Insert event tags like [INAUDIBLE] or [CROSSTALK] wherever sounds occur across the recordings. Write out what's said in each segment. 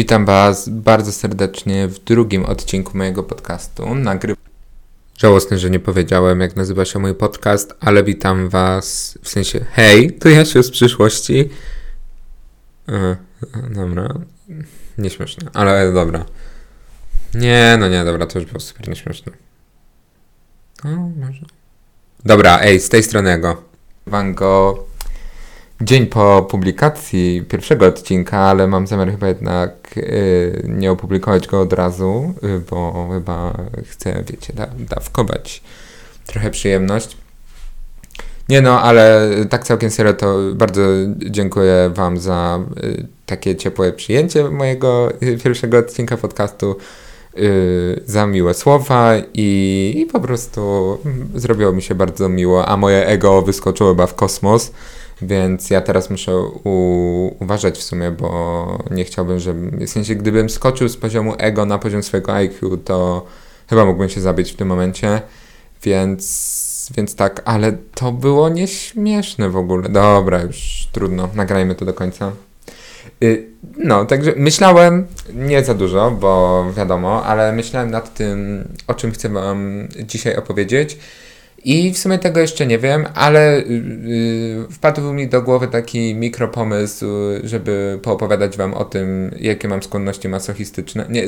Witam Was bardzo serdecznie w drugim odcinku mojego podcastu. Nagry... Żałosne, że nie powiedziałem, jak nazywa się mój podcast, ale witam Was w sensie, hej, to ja się z przyszłości. E, dobra, nieśmieszne, ale dobra. Nie, no nie, dobra, to już było super nieśmieszne. O, może. Dobra, ej, z tej strony go. Wam go dzień po publikacji pierwszego odcinka, ale mam zamiar chyba jednak y, nie opublikować go od razu, y, bo chyba chcę, wiecie, da, dawkować trochę przyjemność. Nie no, ale tak całkiem serio to bardzo dziękuję Wam za y, takie ciepłe przyjęcie mojego pierwszego odcinka podcastu, za miłe słowa i, i po prostu zrobiło mi się bardzo miło, a moje ego wyskoczyło chyba w kosmos. Więc ja teraz muszę u- uważać w sumie, bo nie chciałbym, żeby. W sensie, gdybym skoczył z poziomu ego na poziom swojego IQ, to chyba mógłbym się zabić w tym momencie. Więc, więc tak, ale to było nieśmieszne w ogóle. Dobra, już trudno, nagrajmy to do końca. Y, no, także myślałem nie za dużo, bo wiadomo, ale myślałem nad tym, o czym chcę Wam dzisiaj opowiedzieć. I w sumie tego jeszcze nie wiem, ale yy, wpadł mi do głowy taki mikropomysł, żeby poopowiadać wam o tym, jakie mam skłonności masochistyczne. Nie. [LAUGHS]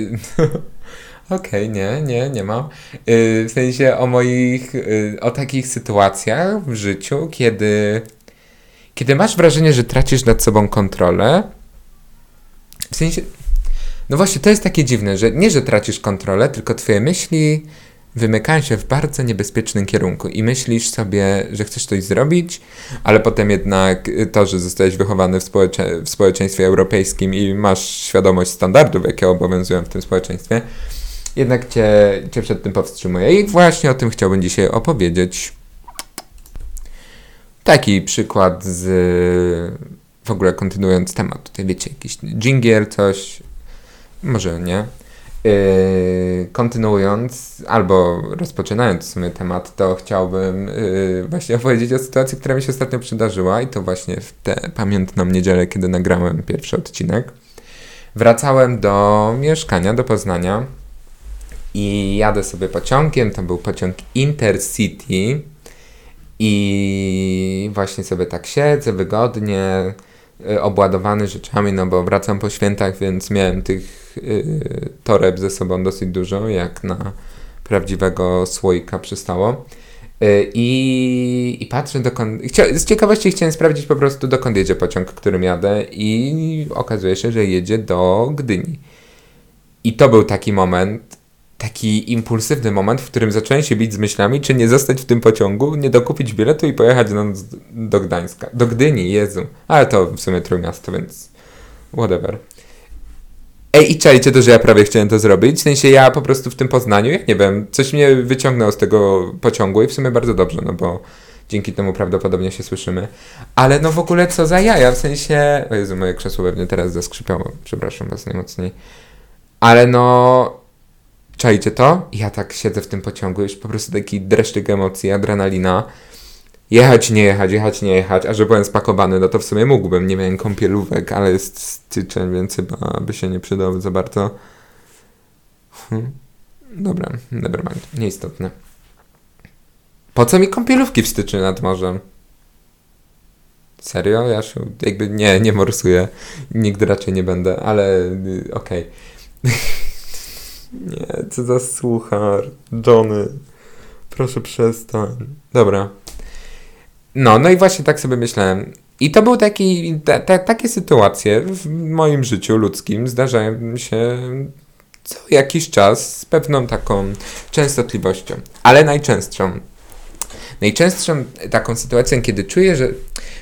Okej, okay, nie, nie, nie mam. Yy, w sensie o moich, yy, o takich sytuacjach w życiu, kiedy, kiedy masz wrażenie, że tracisz nad sobą kontrolę. W sensie, no właśnie, to jest takie dziwne, że nie, że tracisz kontrolę, tylko twoje myśli wymykają się w bardzo niebezpiecznym kierunku i myślisz sobie, że chcesz coś zrobić, ale potem jednak to, że zostałeś wychowany w, społecze w społeczeństwie europejskim i masz świadomość standardów, jakie obowiązują w tym społeczeństwie, jednak cię, cię przed tym powstrzymuje. I właśnie o tym chciałbym dzisiaj opowiedzieć. Taki przykład z w ogóle kontynuując temat. Tutaj wiecie, jakiś dżingiel, coś. Może nie. Yy, kontynuując albo rozpoczynając w sumie temat, to chciałbym yy, właśnie opowiedzieć o sytuacji, która mi się ostatnio przydarzyła i to właśnie w tę pamiętną niedzielę, kiedy nagrałem pierwszy odcinek. Wracałem do mieszkania, do Poznania i jadę sobie pociągiem, to był pociąg Intercity i właśnie sobie tak siedzę wygodnie, obładowany rzeczami, no bo wracam po świętach, więc miałem tych Y, toreb ze sobą dosyć dużo, jak na prawdziwego słoika przystało. Y, I, I patrzę dokąd. Chcia, z ciekawości chciałem sprawdzić po prostu dokąd jedzie pociąg, którym jadę, i okazuje się, że jedzie do Gdyni. I to był taki moment, taki impulsywny moment, w którym zacząłem się bić z myślami, czy nie zostać w tym pociągu, nie dokupić biletu i pojechać do, do Gdańska. Do Gdyni, Jezu. Ale to w sumie trójmiasto, więc whatever. Ej, i czajcie to, że ja prawie chciałem to zrobić. W sensie ja po prostu w tym Poznaniu, jak nie wiem, coś mnie wyciągnęło z tego pociągu i w sumie bardzo dobrze, no bo dzięki temu prawdopodobnie się słyszymy. Ale no w ogóle co za jaja, w sensie... O Jezu, moje krzesło pewnie teraz zaskrzypiało. Przepraszam was najmocniej. Ale no... Czajcie to? Ja tak siedzę w tym pociągu, już po prostu taki dreszczyk emocji, adrenalina jechać, nie jechać, jechać, nie jechać, a że byłem spakowany, no to w sumie mógłbym, nie miałem kąpielówek, ale jest styczeń, więc chyba by się nie przydał za bardzo. Hmm. Dobra, nevermind, nieistotne. Po co mi kąpielówki w styczniu nad morzem? Serio? Ja się jakby nie, nie morsuję. Nigdy raczej nie będę, ale y, okej. Okay. [LAUGHS] nie, co za słuchar. Johnny. Proszę przestań. Dobra. No, no i właśnie tak sobie myślałem. I to były taki, te, te, takie sytuacje w moim życiu ludzkim zdarzają się co jakiś czas z pewną taką częstotliwością, ale najczęstszą. Najczęstszą taką sytuacją, kiedy czuję, że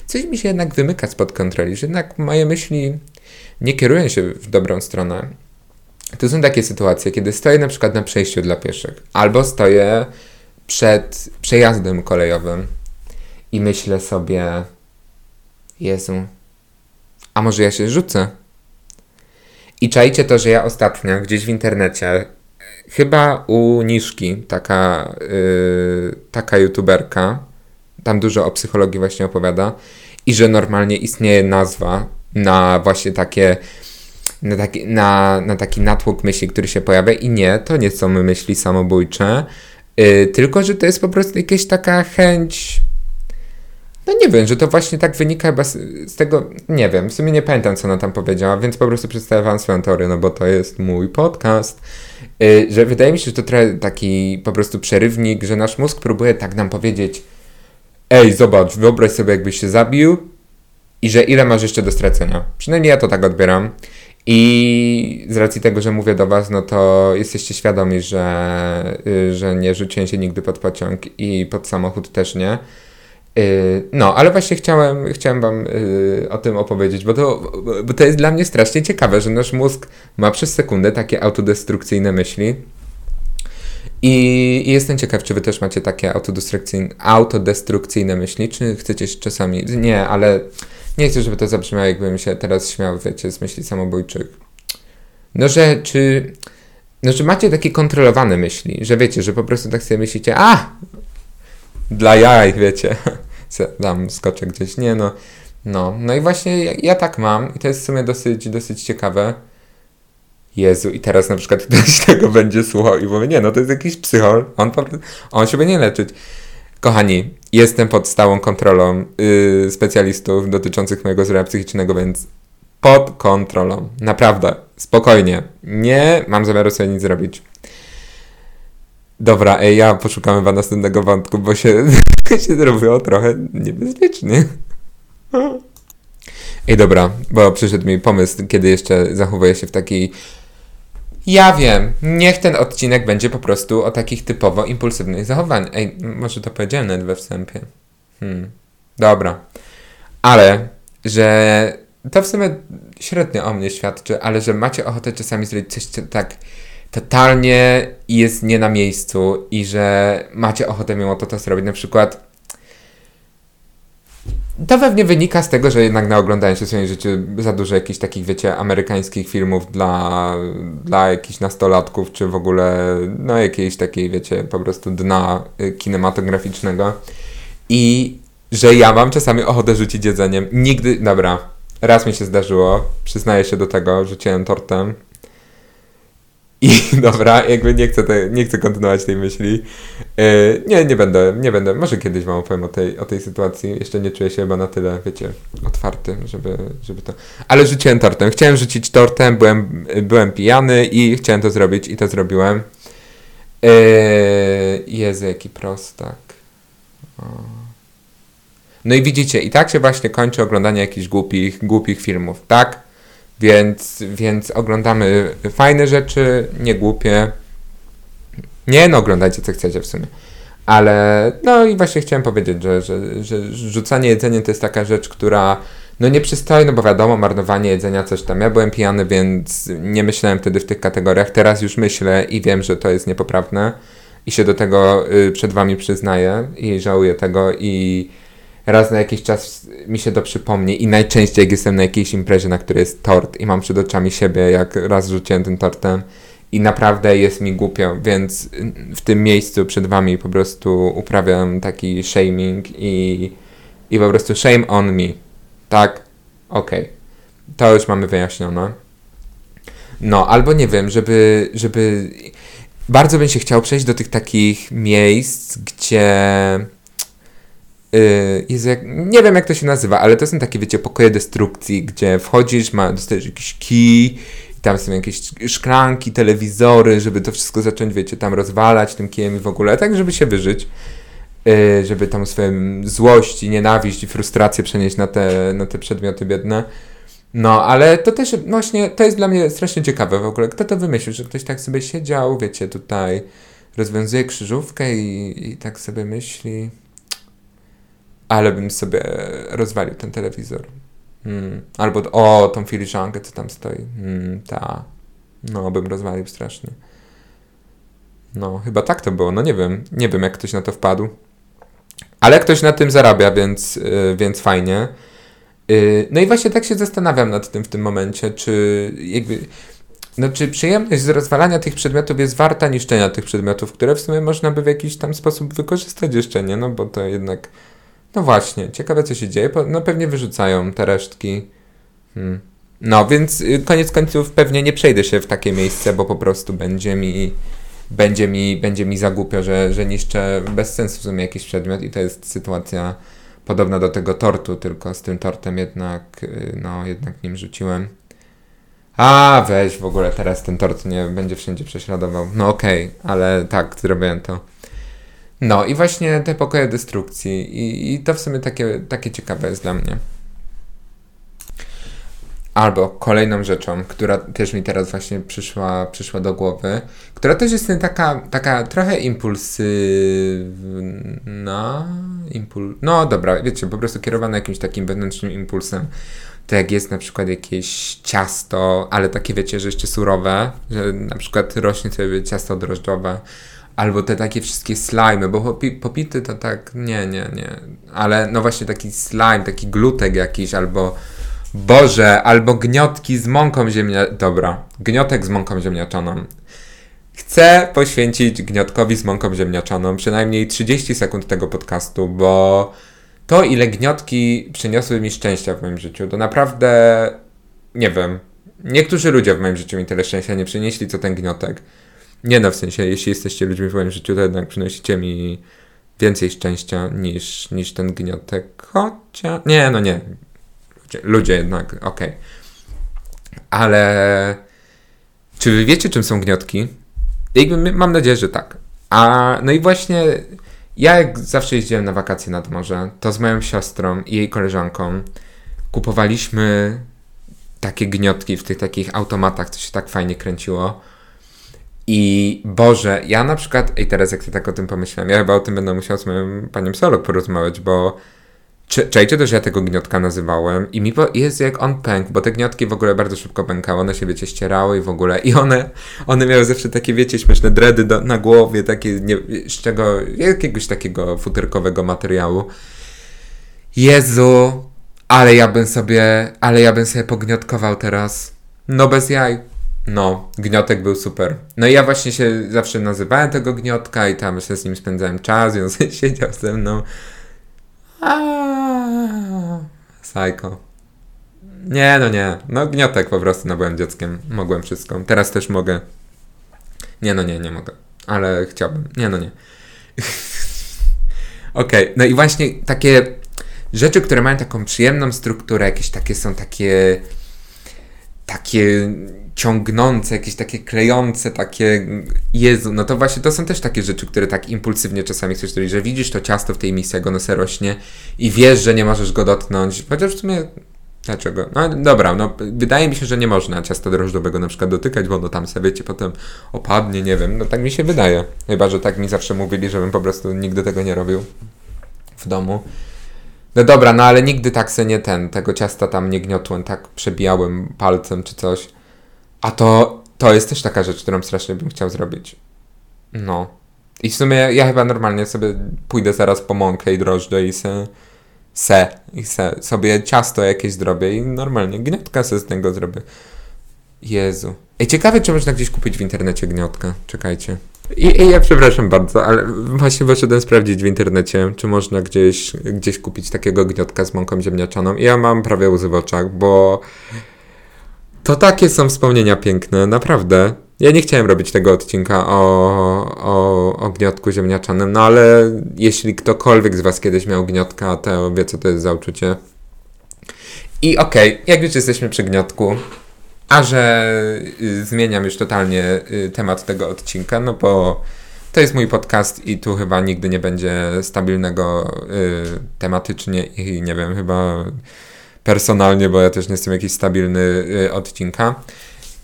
coś mi się jednak wymyka spod kontroli, że jednak moje myśli nie kierują się w dobrą stronę. To są takie sytuacje, kiedy stoję na przykład na przejściu dla pieszych, albo stoję przed przejazdem kolejowym i myślę sobie, Jezu, a może ja się rzucę? I czajcie to, że ja ostatnio gdzieś w internecie, chyba u Niszki, taka, yy, taka youtuberka, tam dużo o psychologii właśnie opowiada, i że normalnie istnieje nazwa na właśnie takie na taki, na, na taki natłok myśli, który się pojawia i nie, to nie są myśli samobójcze, yy, tylko, że to jest po prostu jakaś taka chęć no nie wiem, że to właśnie tak wynika chyba z, z, tego, nie wiem, w sumie nie pamiętam, co ona tam powiedziała, więc po prostu przedstawię wam swoją teorię, no bo to jest mój podcast, yy, że wydaje mi się, że to trochę taki po prostu przerywnik, że nasz mózg próbuje tak nam powiedzieć, ej, zobacz, wyobraź sobie, jakbyś się zabił i że ile masz jeszcze do stracenia. Przynajmniej ja to tak odbieram. I z racji tego, że mówię do Was, no to jesteście świadomi, że, yy, że nie rzuciłem się nigdy pod pociąg i pod samochód też nie. Y, no, ale właśnie chciałem, chciałem Wam y, o tym opowiedzieć, bo to, bo to jest dla mnie strasznie ciekawe, że nasz mózg ma przez sekundę takie autodestrukcyjne myśli. I, jestem ciekaw, czy Wy też macie takie autodestrukcyjne, autodestrukcyjne myśli, czy chcecie czasami. Nie, ale nie chcę, żeby to zabrzmiało, jakbym się teraz śmiał, wiecie, z myśli samobójczych. No, że czy. No, że macie takie kontrolowane myśli, że wiecie, że po prostu tak sobie myślicie, a, dla jaj, wiecie, [LAUGHS] tam skoczę gdzieś, nie no. No, no i właśnie ja, ja, tak mam i to jest w sumie dosyć, dosyć ciekawe. Jezu, i teraz na przykład ktoś [LAUGHS] tego będzie słuchał i powie, nie no, to jest jakiś psychol, on, on się będzie leczyć. Kochani, jestem pod stałą kontrolą yy, specjalistów dotyczących mojego zdrowia psychicznego, więc pod kontrolą. Naprawdę, spokojnie. Nie mam zamiaru sobie nic zrobić. Dobra, ej, ja poszukam chyba następnego wątku, bo się, [LAUGHS] się zrobiło trochę niebezpiecznie. Ej, dobra, bo przyszedł mi pomysł, kiedy jeszcze zachowuję się w takiej... Ja wiem, niech ten odcinek będzie po prostu o takich typowo impulsywnych zachowaniach. Ej, może to powiedziałem nawet we wstępie. Hmm, dobra. Ale, że to w sumie średnio o mnie świadczy, ale że macie ochotę czasami zrobić coś tak totalnie jest nie na miejscu i że macie ochotę mimo to to zrobić. Na przykład to pewnie wynika z tego, że jednak naoglądałem się w swoim życiu za dużo jakichś takich, wiecie, amerykańskich filmów dla, dla jakichś nastolatków, czy w ogóle, no jakiejś takiej, wiecie, po prostu dna y, kinematograficznego. I że ja mam czasami ochotę rzucić jedzeniem. Nigdy, dobra, raz mi się zdarzyło, przyznaję się do tego, rzuciłem tortem i [LAUGHS] dobra, jakby nie chcę, te, nie chcę kontynuować tej myśli. Yy, nie, nie będę, nie będę. Może kiedyś wam opowiem o tej, o tej sytuacji. Jeszcze nie czuję się chyba na tyle, wiecie, otwarty, żeby, żeby to... Ale rzuciłem tortem. Chciałem rzucić tortem, byłem, byłem pijany i chciałem to zrobić i to zrobiłem. Yy, Jezu, jaki prostak. O. No i widzicie, i tak się właśnie kończy oglądanie jakichś głupich, głupich filmów, tak? Więc, więc oglądamy fajne rzeczy, nie głupie. Nie, no oglądajcie co chcecie w sumie. Ale no i właśnie chciałem powiedzieć, że, że, że rzucanie jedzenia to jest taka rzecz, która no nie przystoi, no bo wiadomo, marnowanie jedzenia, coś tam. Ja byłem pijany, więc nie myślałem wtedy w tych kategoriach. Teraz już myślę i wiem, że to jest niepoprawne i się do tego y, przed wami przyznaję i żałuję tego i raz na jakiś czas mi się to przypomni i najczęściej jak jestem na jakiejś imprezie, na której jest tort i mam przed oczami siebie, jak raz rzuciłem tym tortem i naprawdę jest mi głupio, więc w tym miejscu przed wami po prostu uprawiam taki shaming i, i po prostu shame on me. Tak? Okej. Okay. To już mamy wyjaśnione. No, albo nie wiem, żeby, żeby... Bardzo bym się chciał przejść do tych takich miejsc, gdzie Yy, Jezu, jak, nie wiem jak to się nazywa, ale to są takie, wiecie, pokoje destrukcji, gdzie wchodzisz, ma, dostajesz jakiś kij, tam są jakieś szklanki, telewizory, żeby to wszystko zacząć, wiecie, tam rozwalać tym kijem i w ogóle, tak żeby się wyżyć, yy, żeby tam swoją złość i nienawiść i frustrację przenieść na te, na te przedmioty biedne. No, ale to też właśnie, to jest dla mnie strasznie ciekawe w ogóle. Kto to wymyślił, że ktoś tak sobie siedział, wiecie, tutaj rozwiązuje krzyżówkę i, i tak sobie myśli ale bym sobie rozwalił ten telewizor. Hmm. Albo, o, tą filiżankę, co tam stoi. Hmm, ta. No, bym rozwalił strasznie. No, chyba tak to było. No nie wiem. Nie wiem, jak ktoś na to wpadł. Ale ktoś na tym zarabia, więc, yy, więc fajnie. Yy, no i właśnie tak się zastanawiam nad tym w tym momencie, czy jakby... No, czy przyjemność z rozwalania tych przedmiotów jest warta niszczenia tych przedmiotów, które w sumie można by w jakiś tam sposób wykorzystać jeszcze, nie? No bo to jednak no właśnie, ciekawe co się dzieje. No pewnie wyrzucają te resztki. Hmm. No, więc y, koniec końców pewnie nie przejdę się w takie miejsce, bo po prostu będzie mi będzie mi, będzie mi zagłupio, że, że niszczę bez sensu w sumie jakiś przedmiot i to jest sytuacja podobna do tego tortu, tylko z tym tortem jednak, y, no, jednak nim rzuciłem. A, weź w ogóle teraz ten tort nie będzie wszędzie prześladował. No okej, okay, ale tak, zrobiłem to. No i właśnie te pokoje destrukcji i, i to w sumie takie, takie ciekawe jest dla mnie. Albo kolejną rzeczą, która też mi teraz właśnie przyszła, przyszła do głowy, która też jest taka, taka trochę impulsywna. Impul no dobra, wiecie, po prostu kierowana jakimś takim wewnętrznym impulsem. To jak jest na przykład jakieś ciasto, ale takie wiecie, że jeszcze surowe, że na przykład rośnie sobie ciasto drożdżowe, albo te takie wszystkie slimy, bo popi popity to tak, nie, nie, nie. Ale no właśnie taki slime, taki glutek jakiś, albo Boże, albo gniotki z mąką ziemniaczaną. Dobra, gniotek z mąką ziemniaczaną. Chcę poświęcić gniotkowi z mąką ziemniaczaną przynajmniej 30 sekund tego podcastu, bo to, ile gniotki przyniosły mi szczęścia w moim życiu, to naprawdę nie wiem. Niektórzy ludzie w moim życiu mi tyle szczęścia nie przynieśli, co ten gniotek. Nie no, w sensie, jeśli jesteście ludźmi w moim życiu, to jednak przynosicie mi więcej szczęścia niż, niż ten gniotek. Chociaż. Nie, no nie ludzie jednak, okej. Okay. Ale czy wy wiecie, czym są gniotki? Mam nadzieję, że tak. A no i właśnie ja jak zawsze jeździłem na wakacje nad morze, to z moją siostrą i jej koleżanką kupowaliśmy takie gniotki w tych takich automatach, co się tak fajnie kręciło. I Boże, ja na przykład, i teraz jak ty tak o tym pomyślałem, ja chyba o tym będę musiał z moim panią Solok porozmawiać, bo Czajcie to, że ja tego gniotka nazywałem i mi po, jest jak on pękł, bo te gniotki w ogóle bardzo szybko pękały, one się wiecie ścierały i w ogóle i one, one miały zawsze takie wiecie śmieszne dredy do, na głowie, takie nie, z czego, jakiegoś takiego futerkowego materiału. Jezu, ale ja bym sobie, ale ja bym sobie pogniotkował teraz. No bez jaj. No, gniotek był super. No i ja właśnie się zawsze nazywałem tego gniotka i tam się z nim spędzałem czas i on [LAUGHS] siedział ze mną. Psycho. Nie, no nie. No gniotek po prostu, no byłem dzieckiem. Mogłem wszystko. Teraz też mogę. Nie, no nie, nie mogę. Ale chciałbym. Nie, no nie. [LAUGHS] Okej, okay. no i właśnie takie rzeczy, które mają taką przyjemną strukturę, jakieś takie są takie takie ciągnące, jakieś takie klejące, takie Jezu, no to właśnie to są też takie rzeczy, które tak impulsywnie czasami chcesz zrobić, że widzisz to ciasto w tej misji, jak ono se rośnie i wiesz, że nie możesz go dotknąć, chociaż w sumie Dlaczego? No dobra, no wydaje mi się, że nie można ciasta drożdżowego na przykład dotykać, bo ono tam sobie wiecie, potem opadnie, nie wiem, no tak mi się wydaje. Chyba, że tak mi zawsze mówili, żebym po prostu nigdy tego nie robił w domu. No dobra, no ale nigdy tak se nie ten, tego ciasta tam nie gniotłem, tak przebijałem palcem czy coś. A to, to jest też taka rzecz, którą strasznie bym chciał zrobić. No. I w sumie ja chyba normalnie sobie pójdę zaraz po mąkę i drożdże i se, se, i se sobie ciasto jakieś zrobię i normalnie gniotka se z tego zrobię. Jezu. Ej, ciekawe, czy można gdzieś kupić w internecie gniotka. Czekajcie. I, I, ja przepraszam bardzo, ale właśnie poszedłem sprawdzić w internecie, czy można gdzieś, gdzieś kupić takiego gniotka z mąką ziemniaczaną. I ja mam prawie łzy w oczach, bo to takie są wspomnienia piękne, naprawdę. Ja nie chciałem robić tego odcinka o, o, o gniotku ziemniaczanym, no ale jeśli ktokolwiek z Was kiedyś miał gniotka, to wie, co to jest za uczucie. I okej, okay, jak już jesteśmy przy gniotku, a że y, zmieniam już totalnie y, temat tego odcinka, no bo to jest mój podcast i tu chyba nigdy nie będzie stabilnego y, tematycznie i nie wiem, chyba personalnie, bo ja też nie jestem jakiś stabilny odcinka.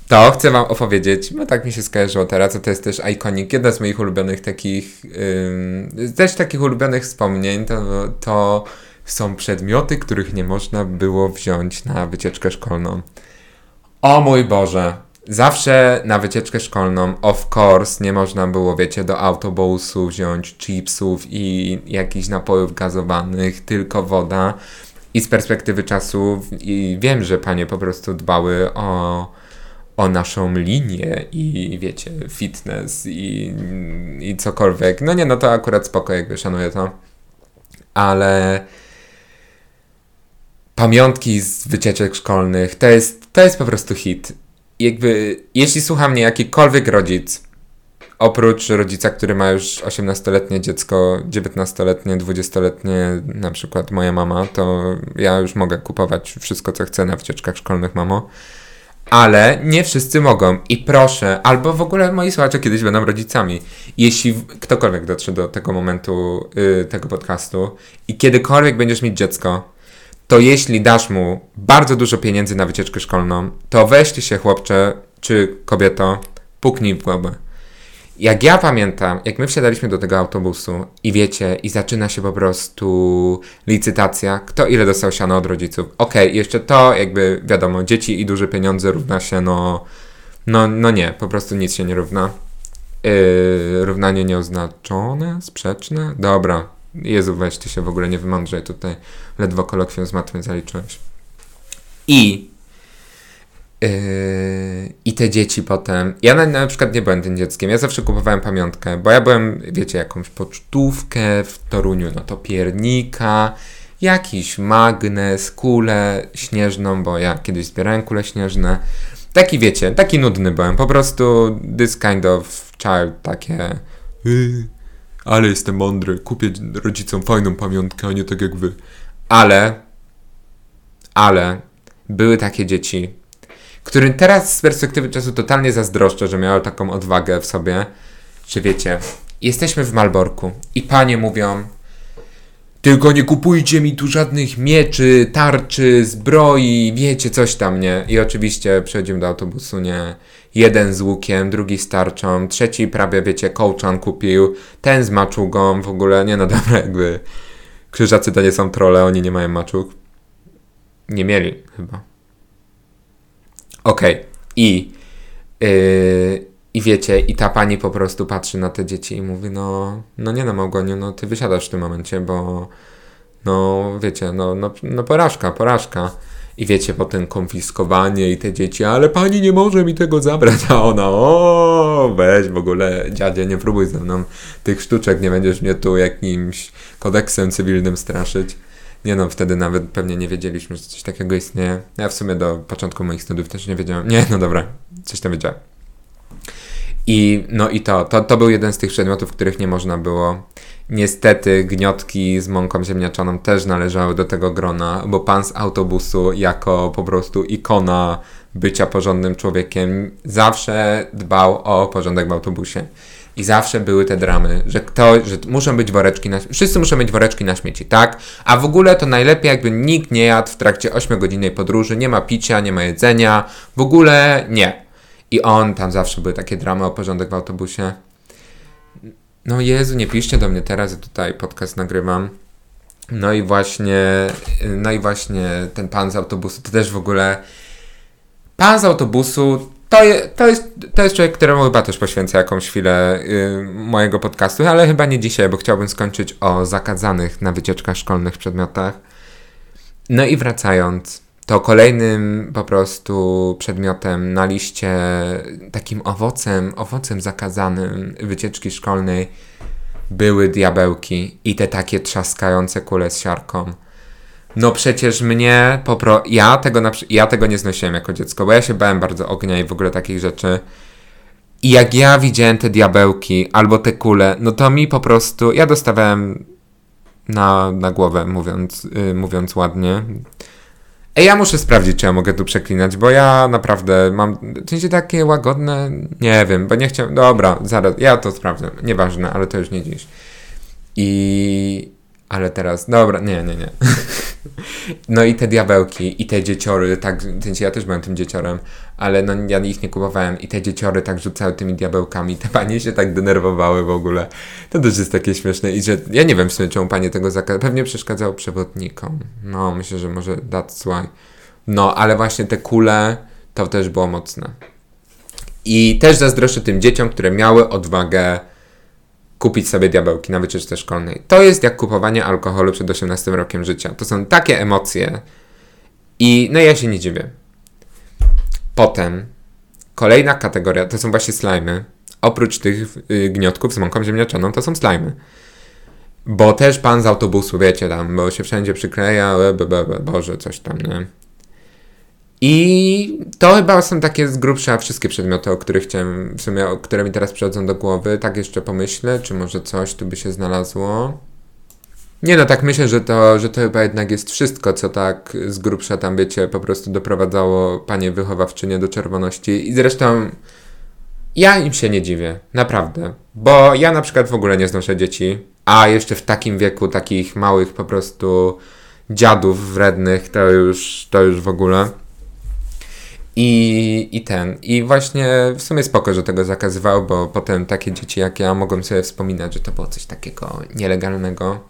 To chcę wam opowiedzieć, bo tak mi się skojarzyło teraz, to jest też ikonik, jedna z moich ulubionych takich, też takich ulubionych wspomnień, to, to są przedmioty, których nie można było wziąć na wycieczkę szkolną. O mój Boże, zawsze na wycieczkę szkolną, of course, nie można było, wiecie, do autobusu wziąć chipsów i jakichś napojów gazowanych, tylko woda. I z perspektywy czasu, i wiem, że panie po prostu dbały o, o naszą linię i wiecie, fitness i, i cokolwiek. No nie, no to akurat spoko, jakby szanuję to. Ale pamiątki z wycieczek szkolnych, to jest, to jest po prostu hit. Jakby, jeśli słucha mnie jakikolwiek rodzic, oprócz rodzica, który ma już 18-letnie dziecko, 19-letnie, 20-letnie, na przykład moja mama, to ja już mogę kupować wszystko, co chcę na wycieczkach szkolnych, mamo. Ale nie wszyscy mogą. I proszę, albo w ogóle moi słuchacze kiedyś będą rodzicami. Jeśli ktokolwiek dotrze do tego momentu yy, tego podcastu i kiedykolwiek będziesz mieć dziecko, to jeśli dasz mu bardzo dużo pieniędzy na wycieczkę szkolną, to weźcie się chłopcze czy kobieto, puknij w głowę. Jak ja pamiętam, jak my wsiadaliśmy do tego autobusu i wiecie, i zaczyna się po prostu licytacja, kto ile dostał siano od rodziców. Okej, okay, jeszcze to jakby wiadomo, dzieci i duże pieniądze równa się no, no, no nie, po prostu nic się nie równa. Yy, równanie nieoznaczone, sprzeczne? Dobra, Jezu, weź ty się w ogóle nie wymądrzej tutaj, ledwo kolokwium z matmy zaliczyłeś. I Yy, I te dzieci potem. Ja na, na przykład nie byłem tym dzieckiem. Ja zawsze kupowałem pamiątkę, bo ja byłem, wiecie, jakąś pocztówkę w Toruniu, no to piernika, jakiś magnes, kulę śnieżną, bo ja kiedyś zbierałem kule śnieżne. Taki wiecie, taki nudny byłem. Po prostu this kind of child, takie. Yy, ale jestem mądry, kupię rodzicom fajną pamiątkę, a nie tak jak wy. Ale, ale były takie dzieci, którym teraz z perspektywy czasu totalnie zazdroszczę, że miały taką odwagę w sobie, że wiecie, jesteśmy w Malborku i panie mówią, tylko nie kupujcie mi tu żadnych mieczy, tarczy, zbroi, wiecie, coś tam, nie? I oczywiście przechodzimy do autobusu, nie? Jeden z łukiem, drugi z tarczą, trzeci prawie, wiecie, kołczan kupił, ten z maczugą, w ogóle, nie no [LAUGHS] dobra, jakby krzyżacy to nie są trole, oni nie mają maczug. Nie mieli chyba. Okej. Okay. I, yy, I wiecie, i ta pani po prostu patrzy na te dzieci i mówi, no, no nie no Małgoniu, no ty wysiadasz w tym momencie, bo no wiecie, no, no, no porażka, porażka. I wiecie, potem konfiskowanie i te dzieci, ale pani nie może mi tego zabrać, a ona, o, weź w ogóle, dziadzie, nie próbuj ze mną tych sztuczek, nie będziesz mnie tu jakimś kodeksem cywilnym straszyć. Nie no, wtedy nawet pewnie nie wiedzieliśmy, że coś takiego istnieje. Ja w sumie do początku moich studiów też nie wiedziałem. Nie, no dobra, coś tam wiedziałem. I no i to, to, to był jeden z tych przedmiotów, których nie można było. Niestety gniotki z mąką ziemniaczaną też należały do tego grona, bo pan z autobusu jako po prostu ikona bycia porządnym człowiekiem zawsze dbał o porządek w autobusie. I zawsze były te dramy, że kto, że muszą być woreczki na Wszyscy muszą mieć woreczki na śmieci, tak? A w ogóle to najlepiej jakby nikt nie jadł w trakcie 8-godzinnej podróży, nie ma picia, nie ma jedzenia, w ogóle nie. I on, tam zawsze były takie dramy o porządek w autobusie. No Jezu, nie piszcie do mnie teraz, ja tutaj podcast nagrywam. No i właśnie, no i właśnie ten pan z autobusu, to też w ogóle pan z autobusu to, je, to, jest, to jest człowiek, któremu chyba też poświęcę jakąś chwilę y, mojego podcastu, ale chyba nie dzisiaj, bo chciałbym skończyć o zakazanych na wycieczkach szkolnych przedmiotach. No i wracając, to kolejnym po prostu przedmiotem na liście, takim owocem, owocem zakazanym wycieczki szkolnej były diabełki i te takie trzaskające kule z siarką. No przecież mnie popro... Ja tego, na... ja tego nie znosiłem jako dziecko, bo ja się bałem bardzo ognia i w ogóle takich rzeczy. I jak ja widziałem te diabełki albo te kule, no to mi po prostu... Ja dostawałem na, na głowę, mówiąc, yy, mówiąc ładnie. Ej, ja muszę sprawdzić, czy ja mogę tu przeklinać, bo ja naprawdę mam... W takie łagodne... Nie wiem, bo nie chciałem... Dobra, zaraz, ja to sprawdzę. Nieważne, ale to już nie dziś. I... Ale teraz... Dobra, nie, nie, nie. [LAUGHS] No i te diabełki, i te dzieciory, tak, w ja też byłem tym dzieciorem, ale no ja ich nie kupowałem i te dzieciory tak rzucały tymi diabełkami, te panie się tak denerwowały w ogóle. To też jest takie śmieszne i że, ja nie wiem w sumie czemu panie tego zakazały, pewnie przeszkadzało przewodnikom. No, myślę, że może that's why. No, ale właśnie te kule, to też było mocne. I też zazdroszczę tym dzieciom, które miały odwagę kupić sobie diabełki na wycieczce szkolnej. To jest jak kupowanie alkoholu przed 18 rokiem życia. To są takie emocje. I no ja się nie dziwię. Potem kolejna kategoria to są właśnie slimy. Oprócz tych y, gniotków z mąką ziemniaczaną to są slimy. Bo też pan z autobusu, wiecie tam, bo się wszędzie przykleja, be, be, be, boże, coś tam, nie? I to chyba są takie z grubsza wszystkie przedmioty, o których chciałem, w sumie, o które mi teraz przychodzą do głowy. Tak jeszcze pomyślę, czy może coś tu by się znalazło. Nie no, tak myślę, że to, że to chyba jednak jest wszystko, co tak z grubsza tam, wiecie, po prostu doprowadzało panie wychowawczynie do czerwoności. I zresztą ja im się nie dziwię, naprawdę. Bo ja na przykład w ogóle nie znoszę dzieci, a jeszcze w takim wieku takich małych po prostu dziadów wrednych, to już, to już w ogóle. I, I ten. I właśnie w sumie spoko, że tego zakazywał, bo potem takie dzieci jak ja mogą sobie wspominać, że to było coś takiego nielegalnego.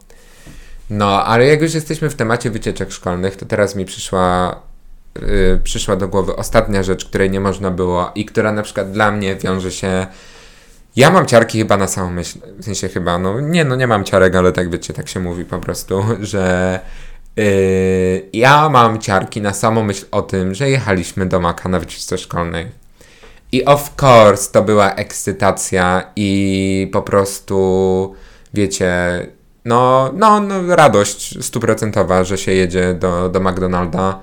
No, ale jak już jesteśmy w temacie wycieczek szkolnych, to teraz mi przyszła, yy, przyszła do głowy ostatnia rzecz, której nie można było i która na przykład dla mnie wiąże się. Ja mam ciarki chyba na samą myśl, w sensie chyba, no nie, no nie mam ciarek, ale tak wiecie, tak się mówi po prostu, że Yy, ja mam ciarki na samą myśl o tym, że jechaliśmy do Maka na wycieczce szkolnej. I of course to była ekscytacja i po prostu, wiecie, no, no, no radość stuprocentowa, że się jedzie do, do McDonalda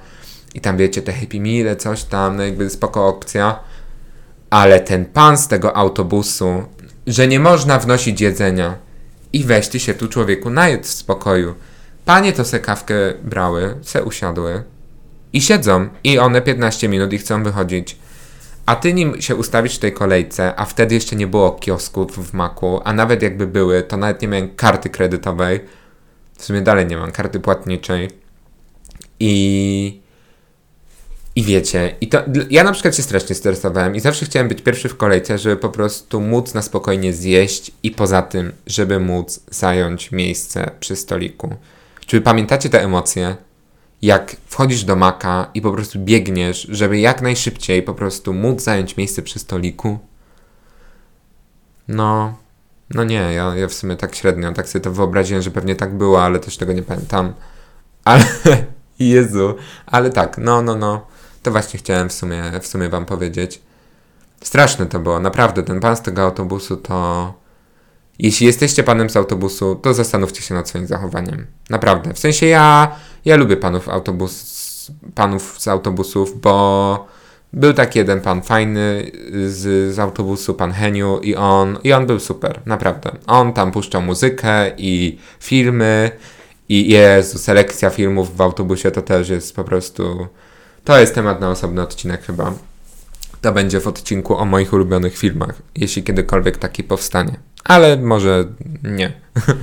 i tam wiecie, te Happy Meal, coś tam, no jakby spoko opcja. Ale ten pan z tego autobusu, że nie można wnosić jedzenia i weź ty się tu człowieku najedz w spokoju. Panie to se kawkę brały, se usiadły i siedzą i one 15 minut i chcą wychodzić. A ty nim się ustawisz w tej kolejce, a wtedy jeszcze nie było kiosków w Maku, a nawet jakby były, to nawet nie miałem karty kredytowej. W sumie dalej nie mam karty płatniczej. I i wiecie, i to, ja na przykład się strasznie stresowałem i zawsze chciałem być pierwszy w kolejce, żeby po prostu móc na spokojnie zjeść i poza tym, żeby móc zająć miejsce przy stoliku. Czy pamiętacie te emocje? Jak wchodzisz do maka i po prostu biegniesz, żeby jak najszybciej po prostu móc zająć miejsce przy stoliku? No, no nie, ja, ja w sumie tak średnio, tak sobie to wyobraziłem, że pewnie tak było, ale też tego nie pamiętam. Ale, [LAUGHS] Jezu, ale tak, no, no, no, to właśnie chciałem w sumie, w sumie wam powiedzieć. Straszne to było, naprawdę, ten pan z tego autobusu to jeśli jesteście panem z autobusu, to zastanówcie się nad swoim zachowaniem. Naprawdę. W sensie ja, ja lubię panów autobus, panów z autobusów, bo był taki jeden pan fajny z, z autobusu, pan Heniu i on, i on był super, naprawdę. On tam puszczał muzykę i filmy i Jezu, selekcja filmów w autobusie to też jest po prostu, to jest temat na osobny odcinek chyba. To będzie w odcinku o moich ulubionych filmach, jeśli kiedykolwiek taki powstanie ale może nie. [LAUGHS]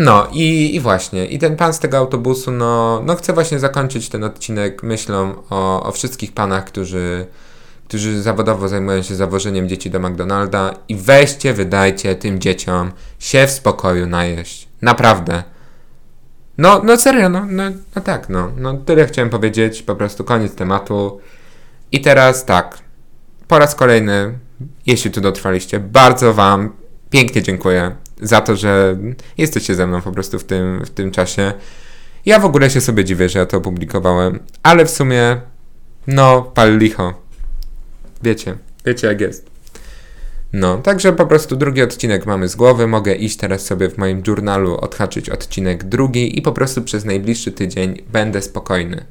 No i, i właśnie, i ten pan z tego autobusu, no, no chcę właśnie zakończyć ten odcinek myślą o, o wszystkich panach, którzy, którzy zawodowo zajmują się zawożeniem dzieci do McDonalda i weźcie, wydajcie tym dzieciom się w spokoju najeść. Naprawdę. No, no serio, no, no, no tak, no, no tyle chciałem powiedzieć, po prostu koniec tematu. I teraz tak, po raz kolejny, jeśli tu dotrwaliście, bardzo Wam pięknie dziękuję za to, że jesteście ze mną po prostu w tym, w tym czasie. Ja w ogóle się sobie dziwię, że ja to opublikowałem, ale w sumie, no, pal licho. Wiecie, wiecie jak jest. No, także po prostu drugi odcinek mamy z głowy. Mogę iść teraz sobie w moim journalu, odhaczyć odcinek drugi i po prostu przez najbliższy tydzień będę spokojny.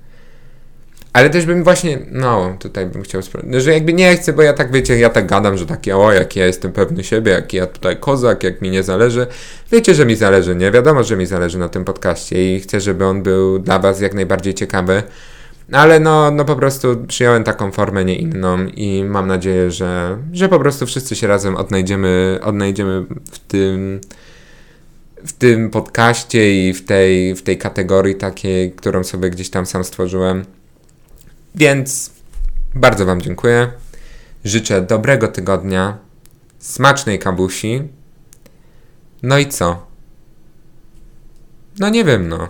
Ale też bym właśnie, no, tutaj bym chciał sprawdzić, że jakby nie chcę, bo ja tak wiecie, ja tak gadam, że takie, o, jak ja jestem pewny siebie, jak ja tutaj kozak, jak mi nie zależy. Wiecie, że mi zależy, nie? Wiadomo, że mi zależy na tym podcaście i chcę, żeby on był dla Was jak najbardziej ciekawy. Ale no, no po prostu przyjąłem taką formę, nie inną i mam nadzieję, że, że po prostu wszyscy się razem odnajdziemy, odnajdziemy w tym w tym podcaście i w tej, w tej kategorii takiej, którą sobie gdzieś tam sam stworzyłem. Więc bardzo Wam dziękuję. Życzę dobrego tygodnia, smacznej kabusi. No i co? No nie wiem, no.